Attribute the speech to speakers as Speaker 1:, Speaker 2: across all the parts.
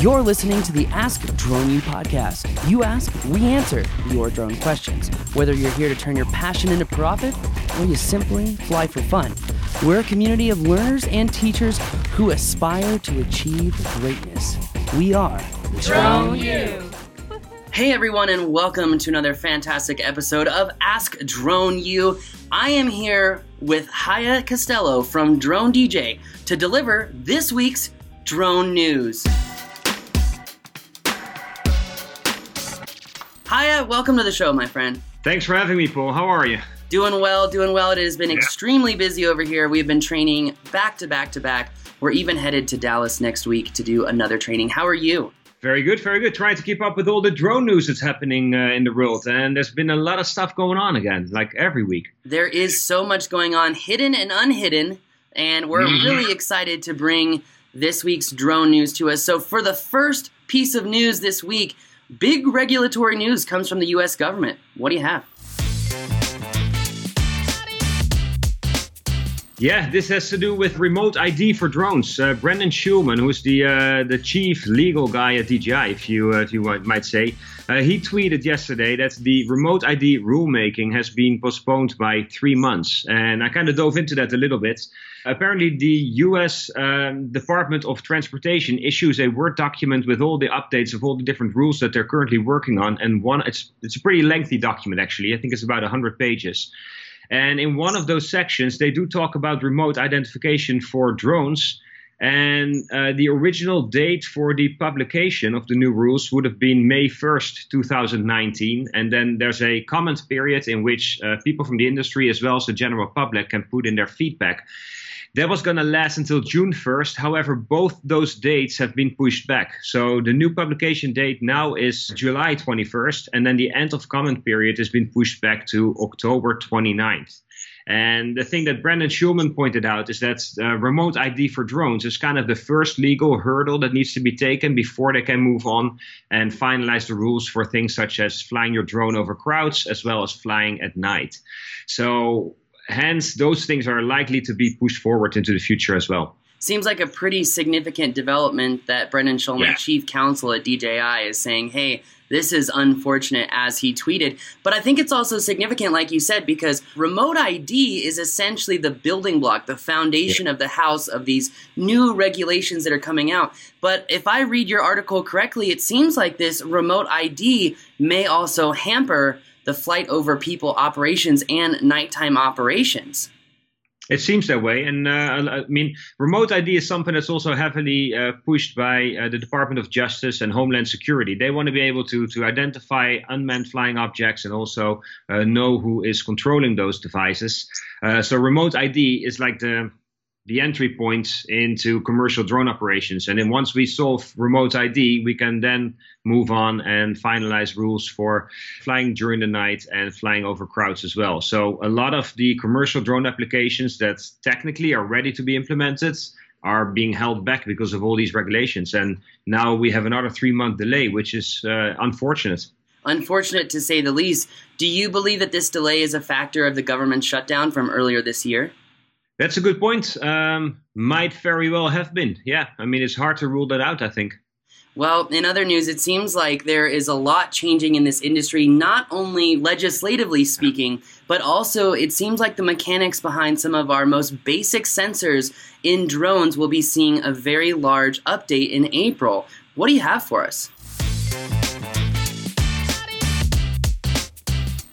Speaker 1: You're listening to the Ask Drone U podcast. You ask, we answer your drone questions. Whether you're here to turn your passion into profit or you simply fly for fun, we're a community of learners and teachers who aspire to achieve greatness. We are
Speaker 2: Drone U.
Speaker 1: Hey everyone, and welcome to another fantastic episode of Ask Drone U. I am here with Haye Kesteloo from Drone DJ to deliver this week's drone news. Haye, welcome to the show, my friend.
Speaker 3: Thanks for having me, Paul. How are you?
Speaker 1: Doing well, doing well. It has been yeah. extremely busy over here. We've been training back to back to back. We're even headed to Dallas next week to do another training. How are you?
Speaker 3: Very good, very good. Trying to keep up with all the drone news that's happening uh, in the world. And there's been a lot of stuff going on again, like every week.
Speaker 1: There is so much going on, hidden and unhidden. And we're mm-hmm. really excited to bring this week's drone news to us. So, for the first piece of news this week, Big regulatory news comes from the U.S. government. What do you have?
Speaker 3: Yeah, this has to do with remote ID for drones. Uh, Brendan Schulman, who's the uh, the chief legal guy at DJI, if you uh, if you might say, uh, he tweeted yesterday that the remote ID rulemaking has been postponed by three months, and I kind of dove into that a little bit. Apparently, the U.S. Um, Department of Transportation issues a Word document with all the updates of all the different rules that they're currently working on, and one it's it's a pretty lengthy document actually. I think it's about hundred pages. And in one of those sections, they do talk about remote identification for drones. And uh, the original date for the publication of the new rules would have been May 1st, 2019. And then there's a comment period in which uh, people from the industry as well as the general public can put in their feedback. That was going to last until June 1st. However, both those dates have been pushed back. So the new publication date now is July 21st, and then the end of comment period has been pushed back to October 29th. And the thing that Brendan Schulman pointed out is that uh, remote ID for drones is kind of the first legal hurdle that needs to be taken before they can move on and finalize the rules for things such as flying your drone over crowds as well as flying at night. So hence, those things are likely to be pushed forward into the future as well.
Speaker 1: Seems like a pretty significant development that Brendan Schulman, yeah. chief counsel at DJI, is saying, hey, this is unfortunate as he tweeted. But I think it's also significant, like you said, because remote ID is essentially the building block, the foundation yeah. of the house of these new regulations that are coming out. But if I read your article correctly, it seems like this remote ID may also hamper the flight over people operations and nighttime operations.
Speaker 3: It seems that way, and uh, I mean, remote ID is something that's also heavily uh, pushed by uh, the Department of Justice and Homeland Security. They want to be able to to identify unmanned flying objects and also uh, know who is controlling those devices. Uh, so, remote ID is like the the entry points into commercial drone operations. And then once we solve remote ID, we can then move on and finalize rules for flying during the night and flying over crowds as well. So a lot of the commercial drone applications that technically are ready to be implemented are being held back because of all these regulations. And now we have another three month delay, which is uh, unfortunate.
Speaker 1: Unfortunate to say the least. Do you believe that this delay is a factor of the government shutdown from earlier this year?
Speaker 3: That's a good point. Um, might very well have been. Yeah, I mean, it's hard to rule that out, I think.
Speaker 1: Well, in other news, it seems like there is a lot changing in this industry, not only legislatively speaking, but also it seems like the mechanics behind some of our most basic sensors in drones will be seeing a very large update in April. What do you have for us?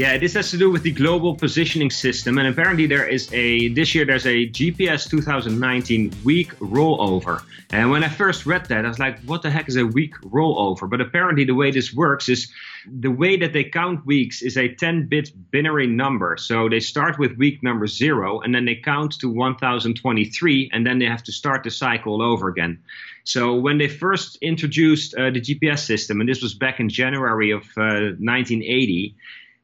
Speaker 3: Yeah, this has to do with the global positioning system, and apparently there is a this year there's a GPS 2019 week rollover. And when I first read that, I was like, "What the heck is a week rollover?" But apparently, the way this works is the way that they count weeks is a 10-bit binary number. So they start with week number zero, and then they count to 1023, and then they have to start the cycle all over again. So when they first introduced uh, the GPS system, and this was back in January of uh, 1980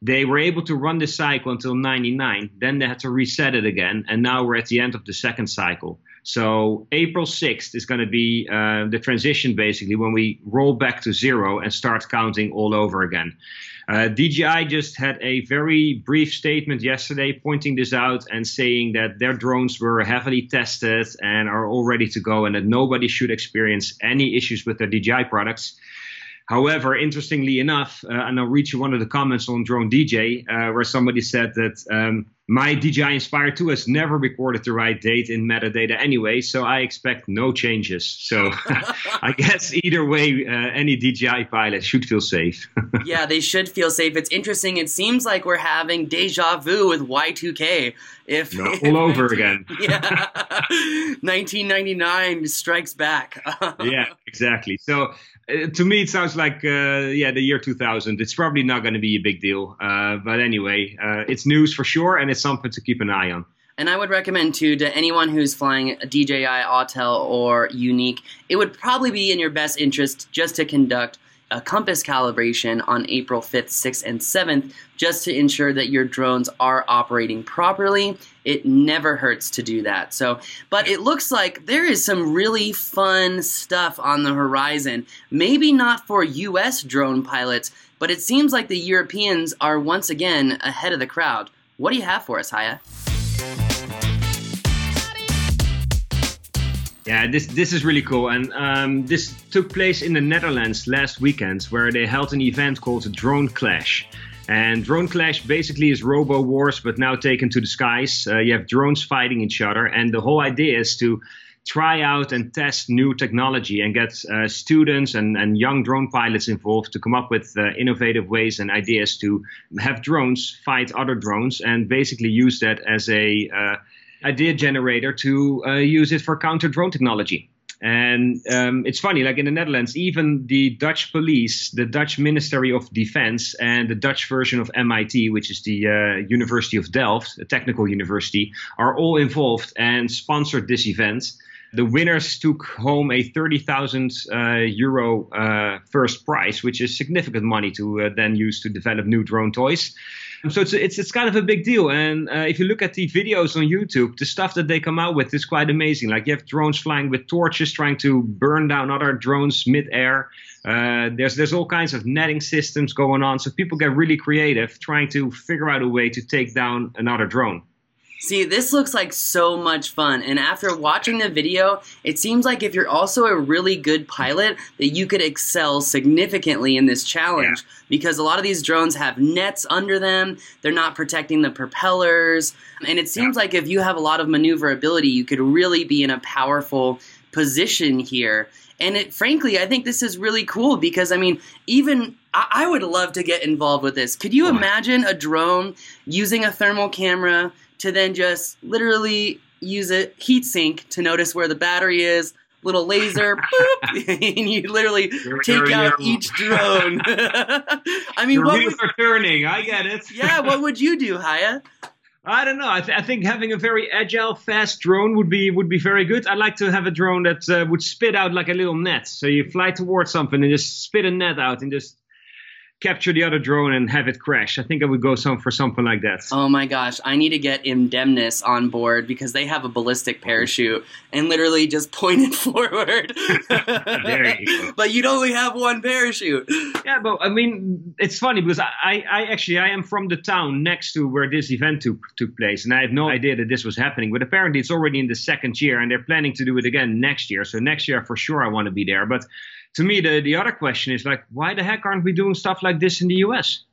Speaker 3: They were able to run this cycle until 99. Then they had to reset it again. And now we're at the end of the second cycle. So April 6th is going to be uh, the transition, basically, when we roll back to zero and start counting all over again. Uh, DJI just had a very brief statement yesterday pointing this out and saying that their drones were heavily tested and are all ready to go and that nobody should experience any issues with their DJI products. However, interestingly enough, uh, and I'll read you one of the comments on Drone DJ, uh, where somebody said that um, my DJI Inspire 2 has never recorded the right date in metadata anyway, so I expect no changes. So I guess either way, uh, any DJI pilot should feel safe.
Speaker 1: yeah, they should feel safe. It's interesting. It seems like we're having deja vu with Y2K. If,
Speaker 3: no, all over again.
Speaker 1: yeah, 1999 strikes back.
Speaker 3: yeah, exactly. So uh, to me, it sounds like uh, yeah, the year 2000. It's probably not going to be a big deal, uh, but anyway, uh, it's news for sure, and something to keep an eye on.
Speaker 1: And I would recommend too to anyone who's flying a DJI Autel or Yuneec, it would probably be in your best interest just to conduct a compass calibration on April 5th, 6th, and 7th just to ensure that your drones are operating properly. It never hurts to do that. So, but it looks like there is some really fun stuff on the horizon. Maybe not for US drone pilots, but it seems like the Europeans are once again ahead of the crowd. What do you have for us, Haye?
Speaker 3: Yeah, this this is really cool, and um, this took place in the Netherlands last weekend, where they held an event called DroneClash. And DroneClash basically is Robo Wars, but now taken to the skies. Uh, you have drones fighting each other, and the whole idea is to try out and test new technology and get uh, students and, and young drone pilots involved to come up with uh, innovative ways and ideas to have drones fight other drones and basically use that as a uh, idea generator to uh, use it for counter drone technology. And um, it's funny, like in the Netherlands, even the Dutch police, the Dutch Ministry of Defense, and the Dutch version of MIT, which is the uh, University of Delft, a technical university, are all involved and sponsored this event. The winners took home a 30,000 uh, euro uh, first prize, which is significant money to uh, then use to develop new drone toys. So it's, it's, it's kind of a big deal. And uh, if you look at the videos on YouTube, the stuff that they come out with is quite amazing. Like you have drones flying with torches trying to burn down other drones mid-air. Uh, there's there's all kinds of netting systems going on, so people get really creative trying to figure out a way to take down another drone.
Speaker 1: See, this looks like so much fun. And after watching the video, it seems like if you're also a really good pilot, that you could excel significantly in this challenge yeah. because a lot of these drones have nets under them. They're not protecting the propellers. And it seems yeah. like if you have a lot of maneuverability, you could really be in a powerful position here. And it, frankly, I think this is really cool because, I mean, even I, I would love to get involved with this. Could you oh, imagine a drone using a thermal camera? To then just literally use a heat sink to notice where the battery is, little laser, boop, and you literally take out each drone. I mean,
Speaker 3: Your
Speaker 1: what
Speaker 3: wheels are turning. I get it.
Speaker 1: yeah, what would you do, Haye?
Speaker 3: I don't know. I, th- I, think having a very agile, fast drone would be would be very good. I'd like to have a drone that uh, would spit out like a little net. So you fly towards something and just spit a net out and just capture the other drone and have it crash. I think I would go some for something like that.
Speaker 1: Oh my gosh, I need to get Indemnis on board because they have a ballistic parachute and literally just point it forward. you. But you'd only have one parachute.
Speaker 3: Yeah, but I mean, it's funny because I, I actually I am from the town next to where this event took took place, and I had no idea that this was happening. But apparently, it's already in the second year, and they're planning to do it again next year. So next year, for sure, I want to be there. But to me, the, the other question is like, why the heck aren't we doing stuff like this in the US?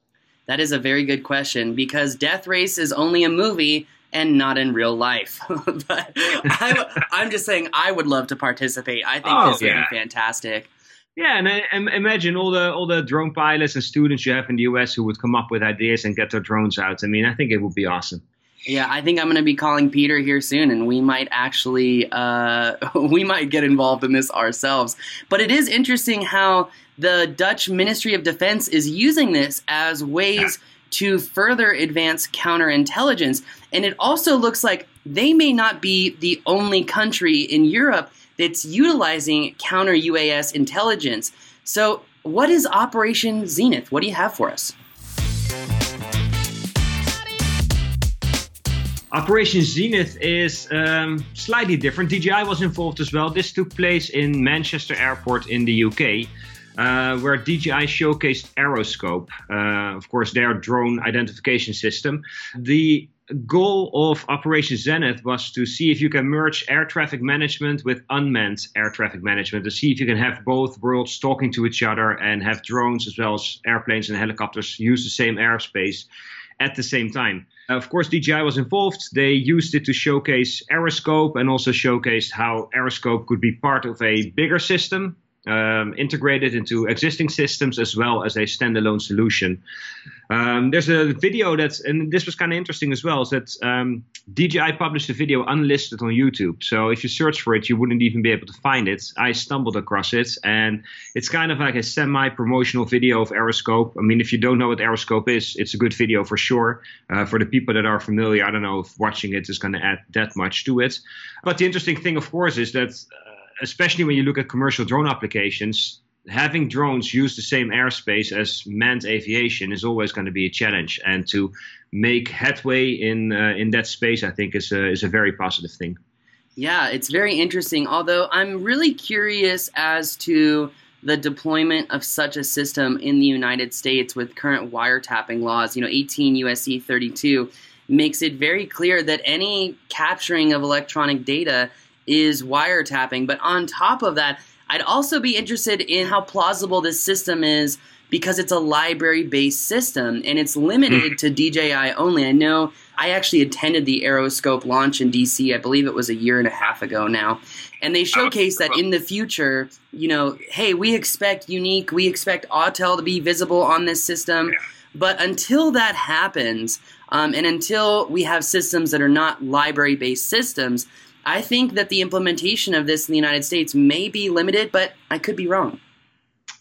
Speaker 1: That is a very good question because Death Race is only a movie and not in real life. but I'm, I'm, just saying I would love to participate. I think oh, this yeah. would be fantastic.
Speaker 3: Yeah, and uh, I, I imagine all the all the drone pilots and students you have in the US who would come up with ideas and get their drones out. I mean, I think it would be awesome.
Speaker 1: Yeah, I think I'm going to be calling Peter here soon, and we might actually uh, we might get involved in this ourselves. But it is interesting how the Dutch Ministry of Defense is using this as ways to further advance counterintelligence, and it also looks like they may not be the only country in Europe that's utilizing counter UAS intelligence. So, what is Operation Zenith? What do you have for us?
Speaker 3: Operation Zenith is um, slightly different. DJI was involved as well. This took place in Manchester Airport in the UK. Uh, where DJI showcased Aeroscope, uh, of course, their drone identification system. The goal of Operation Zenith was to see if you can merge air traffic management with unmanned air traffic management, to see if you can have both worlds talking to each other and have drones as well as airplanes and helicopters use the same airspace at the same time. Of course, DJI was involved. They used it to showcase Aeroscope and also showcased how Aeroscope could be part of a bigger system um, integrated into existing systems as well as a standalone solution. Um, there's a video that's, and this was kind of interesting as well, is that um, DJI published a video unlisted on YouTube. So if you search for it, you wouldn't even be able to find it. I stumbled across it, and it's kind of like a semi promotional video of Aeroscope. I mean, if you don't know what Aeroscope is, it's a good video for sure. Uh, for the people that are familiar, I don't know if watching it is going to add that much to it. But the interesting thing, of course, is that. Uh, especially when you look at commercial drone applications, having drones use the same airspace as manned aviation is always going to be a challenge. And to make headway in uh, in that space, I think is a, is a very positive thing.
Speaker 1: Yeah, it's very interesting. Although I'm really curious as to the deployment of such a system in the United States with current wiretapping laws. You know, 18 USC 32 makes it very clear that any capturing of electronic data is wiretapping. But on top of that, I'd also be interested in how plausible this system is because it's a library based system and it's limited to DJI only. I know I actually attended the Aeroscope launch in DC, I believe it was a year and a half ago now. And they showcased that in the future, you know, hey, we expect Yuneec, we expect Autel to be visible on this system. But until that happens, um, and until we have systems that are not library based systems, I think that the implementation of this in the United States may be limited, but I could be wrong.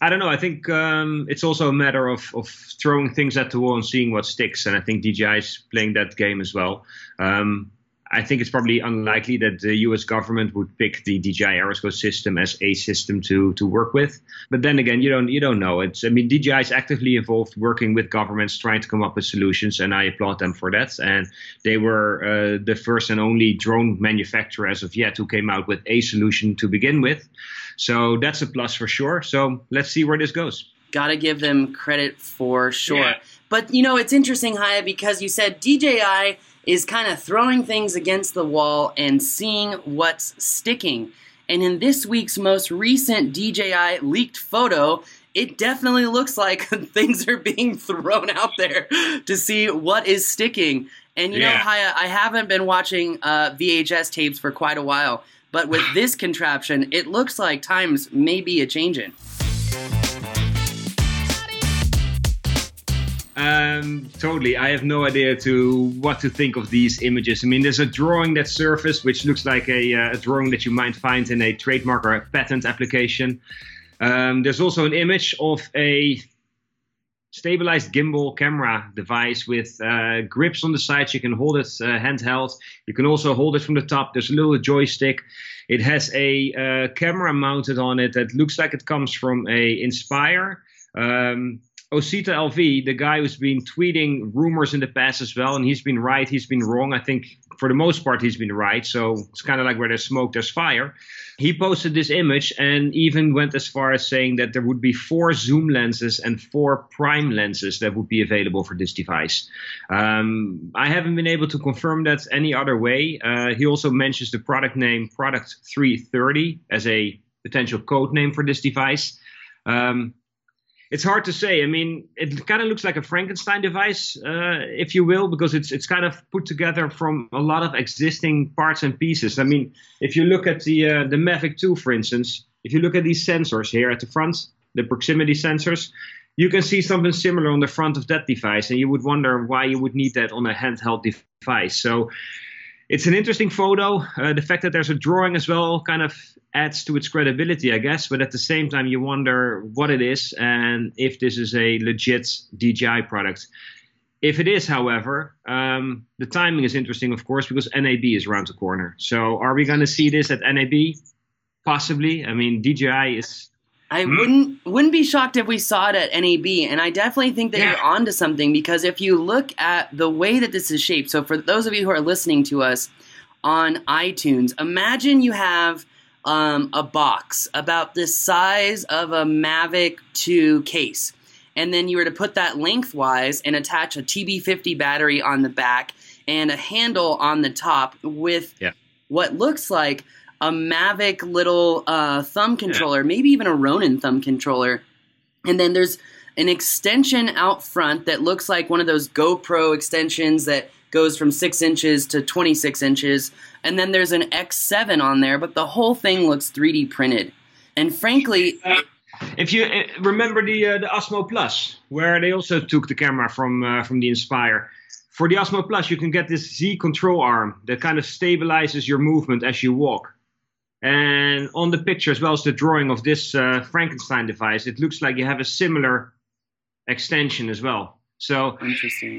Speaker 3: I don't know. I think um, it's also a matter of, of throwing things at the wall and seeing what sticks. And I think DJI is playing that game as well. Um, I think it's probably unlikely that the U.S. government would pick the DJI Aeroscope system as a system to to work with. But then again, you don't you don't know. It's I mean DJI is actively involved working with governments trying to come up with solutions, and I applaud them for that. And they were uh, the first and only drone manufacturer as of yet who came out with a solution to begin with. So that's a plus for sure. So let's see where this goes.
Speaker 1: Got to give them credit for sure. Yeah. But you know, it's interesting, Haye, because you said DJI is kind of throwing things against the wall and seeing what's sticking. And in this week's most recent DJI leaked photo, it definitely looks like things are being thrown out there to see what is sticking. And you yeah. know, Haye, I haven't been watching uh, VHS tapes for quite a while, but with this contraption, it looks like times may be a changing.
Speaker 3: Um, totally. I have no idea to what to think of these images. I mean, there's a drawing that surfaced, which looks like a, uh, a drawing that you might find in a trademark or a patent application. Um, there's also an image of a stabilized gimbal camera device with uh, grips on the sides. You can hold it uh, handheld. You can also hold it from the top. There's a little joystick. It has a uh, camera mounted on it that looks like it comes from a Inspire. Um, Osita LV, the guy who's been tweeting rumors in the past as well, and he's been right, he's been wrong. I think for the most part he's been right. So it's kind of like where there's smoke, there's fire. He posted this image and even went as far as saying that there would be four zoom lenses and four prime lenses that would be available for this device. Um, I haven't been able to confirm that any other way. Uh, he also mentions the product name Product 330 as a potential code name for this device. Um, it's hard to say. I mean, it kind of looks like a Frankenstein device, uh, if you will, because it's it's kind of put together from a lot of existing parts and pieces. I mean, if you look at the uh, the Mavic 2, for instance, if you look at these sensors here at the front, the proximity sensors, you can see something similar on the front of that device, and you would wonder why you would need that on a handheld device. So it's an interesting photo. Uh, the fact that there's a drawing as well kind of adds to its credibility, I guess. But at the same time, you wonder what it is and if this is a legit DJI product. If it is, however, um, the timing is interesting, of course, because NAB is around the corner. So are we going to see this at NAB? Possibly. I mean, DJI is
Speaker 1: I mm-hmm. wouldn't wouldn't be shocked if we saw it at NAB, and I definitely think that yeah. you're onto something because if you look at the way that this is shaped, so for those of you who are listening to us on iTunes, imagine you have um, a box about the size of a Mavic 2 case, and then you were to put that lengthwise and attach a TB50 battery on the back and a handle on the top with yeah. what looks like a Mavic little uh, thumb controller, yeah. maybe even a Ronin thumb controller. And then there's an extension out front that looks like one of those GoPro extensions that goes from 6 inches to 26 inches. And then there's an X7 on there, but the whole thing looks 3D printed. And frankly,
Speaker 3: uh, if you uh, remember the uh, the Osmo Plus, where they also took the camera from uh, from the Inspire, for the Osmo Plus you can get this Z control arm that kind of stabilizes your movement as you walk. And on the picture, as well as the drawing of this uh, Frankenstein device, it looks like you have a similar extension as well. So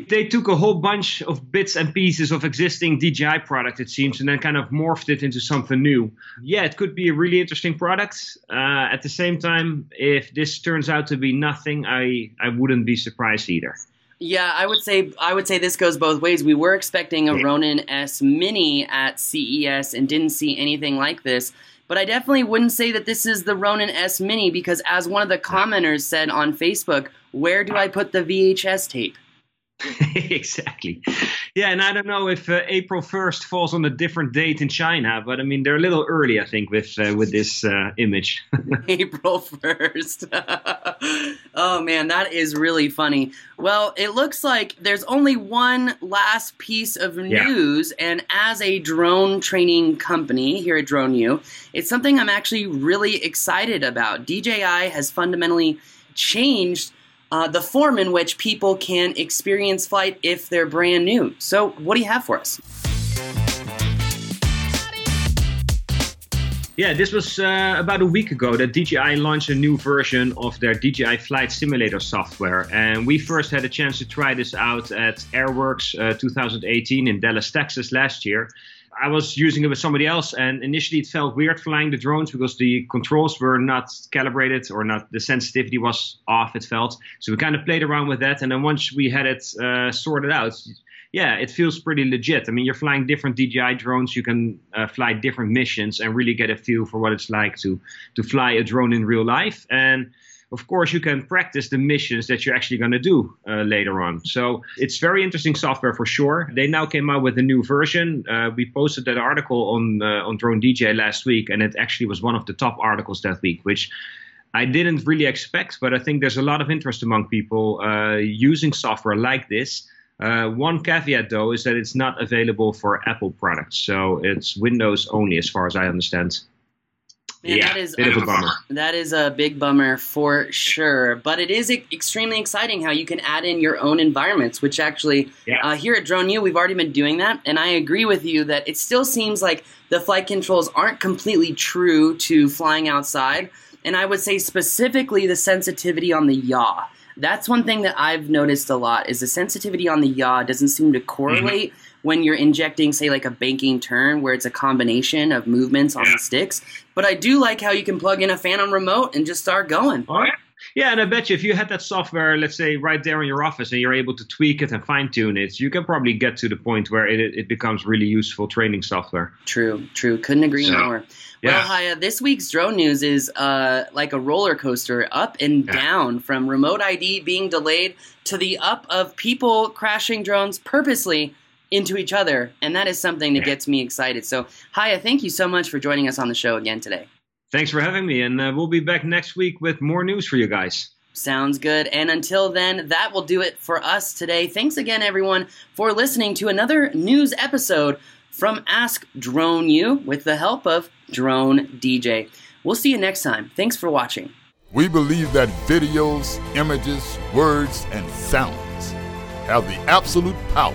Speaker 3: they took a whole bunch of bits and pieces of existing DJI product, it seems, and then kind of morphed it into something new. Yeah, it could be a really interesting product. Uh, at the same time, if this turns out to be nothing, I, I wouldn't be surprised either.
Speaker 1: Yeah, I would say I would say this goes both ways. We were expecting a Ronin S Mini at CES and didn't see anything like this. But I definitely wouldn't say that this is the Ronin S Mini because, as one of the commenters said on Facebook, where do I put the VHS tape?
Speaker 3: exactly. Yeah, and I don't know if uh, April 1st falls on a different date in China, but I mean they're a little early, I think, with uh, with this uh, image.
Speaker 1: April 1st. oh man, that is really funny. Well, it looks like there's only one last piece of news, yeah. and as a drone training company here at Drone U, it's something I'm actually really excited about. DJI has fundamentally changed uh, the form in which people can experience flight if they're brand new. So, what do you have for us?
Speaker 3: Yeah, this was uh, about a week ago that DJI launched a new version of their DJI Flight Simulator software. And we first had a chance to try this out at Airworks uh, 2018 in Dallas, Texas last year. I was using it with somebody else, and initially it felt weird flying the drones because the controls were not calibrated or not the sensitivity was off. It felt so we kind of played around with that, and then once we had it uh, sorted out, yeah, it feels pretty legit. I mean, you're flying different DJI drones, you can uh, fly different missions, and really get a feel for what it's like to to fly a drone in real life, and of course, you can practice the missions that you're actually going to do uh, later on. So it's very interesting software for sure. They now came out with a new version. Uh, we posted that article on uh, on Drone DJ last week, and it actually was one of the top articles that week, which. I didn't really expect, but I think there's a lot of interest among people uh, using software like this. Uh, one caveat, though, is that it's not available for Apple products, so it's Windows only, as far as I understand.
Speaker 1: Man, yeah, that is bit of a bummer. That is a big bummer for sure. But it is extremely exciting how you can add in your own environments, which actually yeah. uh, here at Drone U we've already been doing that, and I agree with you that it still seems like the flight controls aren't completely true to flying outside. And I would say specifically the sensitivity on the yaw. That's one thing that I've noticed a lot is the sensitivity on the yaw doesn't seem to correlate. Mm-hmm when you're injecting, say, like a banking turn where it's a combination of movements on the sticks. But I do like how you can plug in a Phantom remote and just start going.
Speaker 3: Oh, yeah. Yeah, and I bet you if you had that software, let's say right there in your office, and you're able to tweak it and fine tune it, you can probably get to the point where it, it becomes really useful training software.
Speaker 1: True, true. Couldn't agree so, more. Yeah. Well, Haye, this week's drone news is uh, like a roller coaster, up and yeah. down, from remote ID being delayed to the up of people crashing drones purposely into each other, and that is something that gets me excited. So, Haye, thank you so much for joining us on the show again today.
Speaker 3: Thanks for having me, and uh, we'll be back next week with more news for you guys.
Speaker 1: Sounds good. And until then, that will do it for us today. Thanks again, everyone, for listening to another news episode from Ask Drone U with the help of Drone DJ. We'll see you next time. Thanks for watching.
Speaker 4: We believe that videos, images, words, and sounds have the absolute power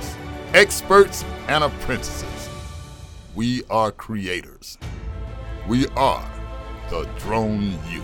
Speaker 4: experts, and apprentices. We are creators. We are the Drone U.